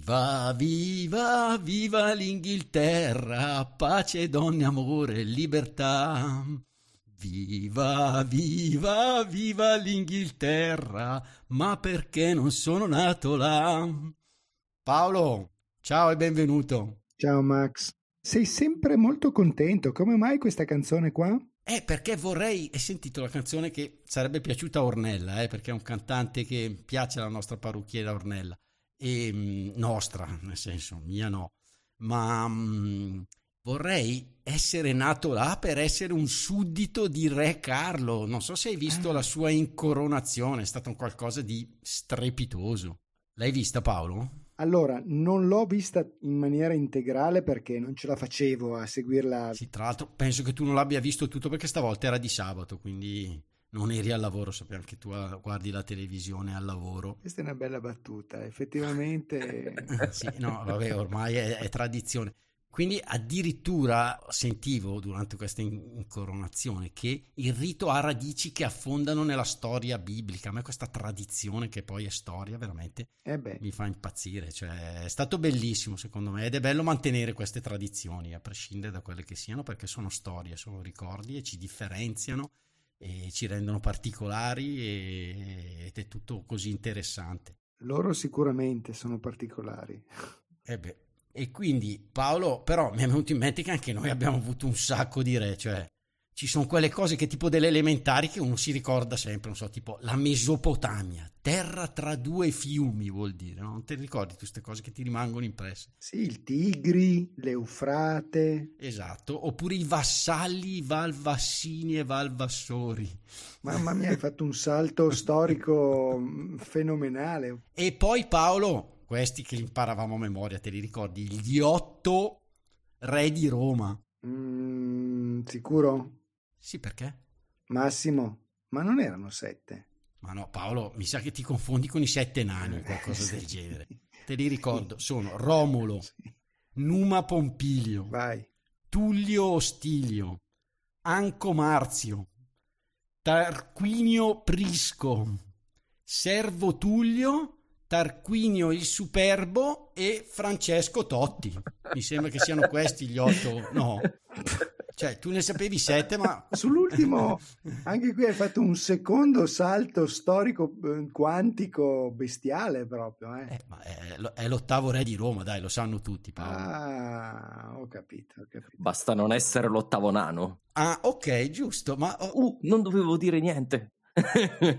Viva, viva, viva l'Inghilterra, pace, donne, amore, libertà. Viva, viva, viva l'Inghilterra, ma perché non sono nato là? Paolo, ciao e benvenuto. Ciao Max. Sei sempre molto contento, come mai questa canzone qua? Eh, perché vorrei, hai sentito la canzone che sarebbe piaciuta a Ornella, eh, perché è un cantante che piace alla nostra parrucchiera Ornella e, mh, nostra, nel senso mia no, ma mh, vorrei essere nato là per essere un suddito di Re Carlo. Non so se hai visto Ah. la sua incoronazione, è stato un qualcosa di strepitoso. L'hai vista Paolo? Allora, non l'ho vista in maniera integrale perché non ce la facevo a seguirla. Sì, tra l'altro penso che tu non l'abbia visto tutto perché stavolta era di sabato, quindi non eri al lavoro, sappiamo che tu ah, guardi la televisione al lavoro. Questa è una bella battuta, effettivamente. Sì, no, vabbè, ormai è, è tradizione. Quindi addirittura sentivo durante questa in- incoronazione che il rito ha radici che affondano nella storia biblica. A me questa tradizione che poi è storia veramente Eh mi fa impazzire. Cioè, è stato bellissimo secondo me ed è bello mantenere queste tradizioni a prescindere da quelle che siano perché sono storie, sono ricordi e ci differenziano e ci rendono particolari e- ed è tutto così interessante. loro sicuramente sono particolari. Eh beh, E quindi Paolo, però mi è venuto in mente che anche noi abbiamo avuto un sacco di re, cioè ci sono quelle cose che tipo delle elementari che uno si ricorda sempre, non so, tipo la Mesopotamia, terra tra due fiumi vuol dire, no? Non ti ricordi tutte queste cose che ti rimangono impresse? Sì, il Tigri, l'Eufrate. Esatto, oppure i vassalli, i Valvassini e Valvassori. Mamma mia, hai fatto un salto storico mm, fenomenale. E poi Paolo, questi che imparavamo a memoria, te li ricordi? Gli otto re di Roma. Mm, sicuro? Sì, perché? Massimo, ma non erano sette. Ma no, Paolo, mi sa che ti confondi con i sette nani o qualcosa Sì. del genere. Te li ricordo, sono Romolo, Sì. Numa Pompilio, Vai. Tullio Ostilio, Anco Marzio, Tarquinio Prisco, Servo Tullio, Tarquinio il Superbo e Francesco Totti. Mi sembra che siano questi gli otto, no? Cioè, tu ne sapevi sette, ma... Sull'ultimo, anche qui hai fatto un secondo salto storico eh, quantico bestiale proprio. Eh. Eh, ma è, è l'ottavo re di Roma, dai, lo sanno tutti, Paolo. Ah, ho capito, ho capito. Basta non essere l'ottavo nano. Ah, ok, giusto, ma Uh, non dovevo dire niente.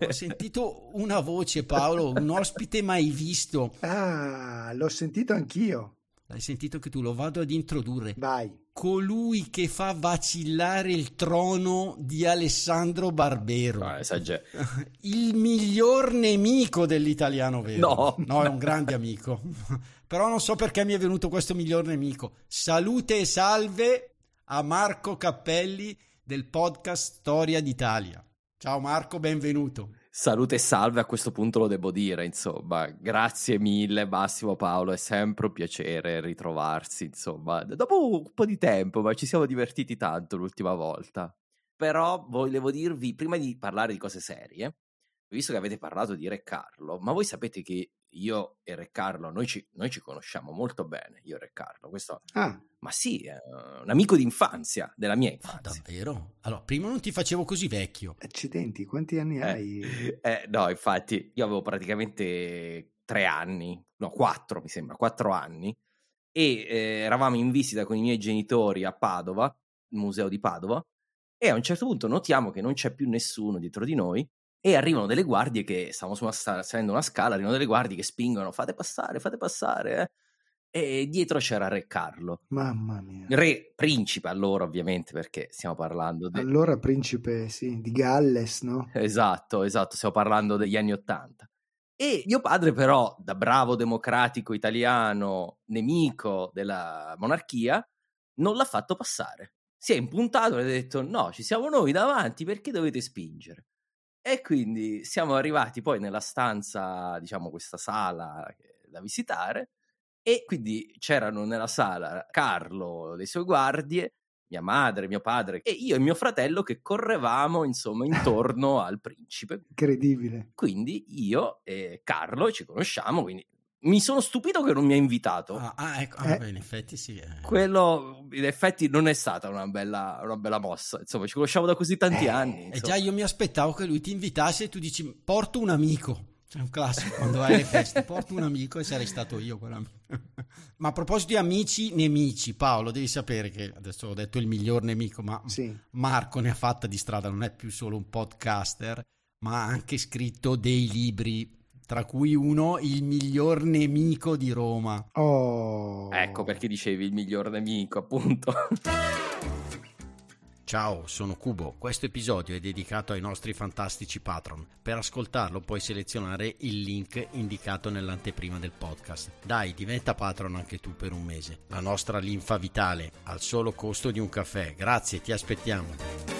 ho sentito una voce, Paolo, un ospite mai visto. Ah, l'ho sentito anch'io. L'hai sentito che tu lo vado ad introdurre. Vai. Colui che fa vacillare il trono di Alessandro Barbero. No, esagero. Il miglior nemico dell'italiano vero. No. è un grande amico. Però non so perché mi è venuto questo miglior nemico. Salute e salve a Marco Cappelli del podcast Storia d'Italia. Ciao Marco, benvenuto. Salute e salve, a questo punto lo devo dire, insomma. Grazie mille, Massimo Paolo, è sempre un piacere ritrovarsi, insomma. Dopo un po' di tempo, ma ci siamo divertiti tanto l'ultima volta. Però volevo dirvi, prima di parlare di cose serie, visto che avete parlato di Re Carlo, ma voi sapete che io e Re Carlo, noi ci, noi ci conosciamo molto bene, io e Re Carlo. Questo, Ah, ma sì, è un amico d'infanzia, della mia Ah, infanzia. davvero? Allora, prima non ti facevo così vecchio. accidenti, quanti anni hai? Eh, no, infatti, io avevo praticamente tre anni, no, quattro mi sembra, quattro anni, e eh, eravamo in visita con i miei genitori a Padova, il museo di Padova, e a un certo punto notiamo che non c'è più nessuno dietro di noi, e arrivano delle guardie che, stavamo su una salendo una scala, arrivano delle guardie che spingono, fate passare, fate passare, eh. E dietro c'era Re Carlo, Mamma mia. re principe allora ovviamente, perché stiamo parlando di... Allora principe, sì, di Galles, no? Esatto, esatto, stiamo parlando degli anni Ottanta. E mio padre però, da bravo democratico italiano, nemico della monarchia, non l'ha fatto passare. Si è impuntato e ha detto no, ci siamo noi davanti, perché dovete spingere? E quindi siamo arrivati poi nella stanza, diciamo questa sala da visitare, e quindi c'erano nella sala Carlo, le sue guardie, mia madre, mio padre e io e mio fratello che correvamo insomma intorno al principe. Incredibile. Quindi io e Carlo ci conosciamo, quindi mi sono stupito che non mi ha invitato. Ah, ah ecco, ah, beh, in effetti sì. Eh. Quello, in effetti, non è stata una bella, una bella mossa. Insomma, ci conosciamo da così tanti eh, anni. E già io mi aspettavo che lui ti invitasse e tu dici porto un amico. È un classico quando vai alle feste, porto un amico e sarei stato io quell'amico. ma a proposito di amici, nemici, Paolo, devi sapere che adesso ho detto il miglior nemico, ma sì. Marco ne ha fatta di strada, non è più solo un podcaster, ma ha anche scritto dei libri tra cui uno il miglior nemico di Roma. Oh. Ecco perché dicevi il miglior nemico, appunto. Ciao, sono Cubo. Questo episodio è dedicato ai nostri fantastici patron. Per ascoltarlo puoi selezionare il link indicato nell'anteprima del podcast. Dai, diventa patron anche tu per un mese. La nostra linfa vitale al solo costo di un caffè. Grazie, ti aspettiamo.